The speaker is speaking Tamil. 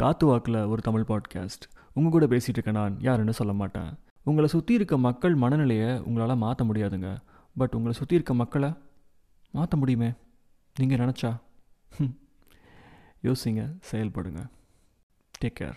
காத்து வாக்கில் ஒரு தமிழ் பாட்காஸ்ட் உங்கள் கூட பேசிகிட்டு இருக்க நான் யாருன்னு சொல்ல மாட்டேன். உங்களை சுற்றி இருக்க மக்கள் மனநிலையை உங்களால் மாற்ற முடியாதுங்க. பட் உங்களை சுற்றி இருக்க மக்களை மாற்ற முடியுமே? நீங்கள் நினச்சா? யோசிங்க செயல்படுங்க. Take care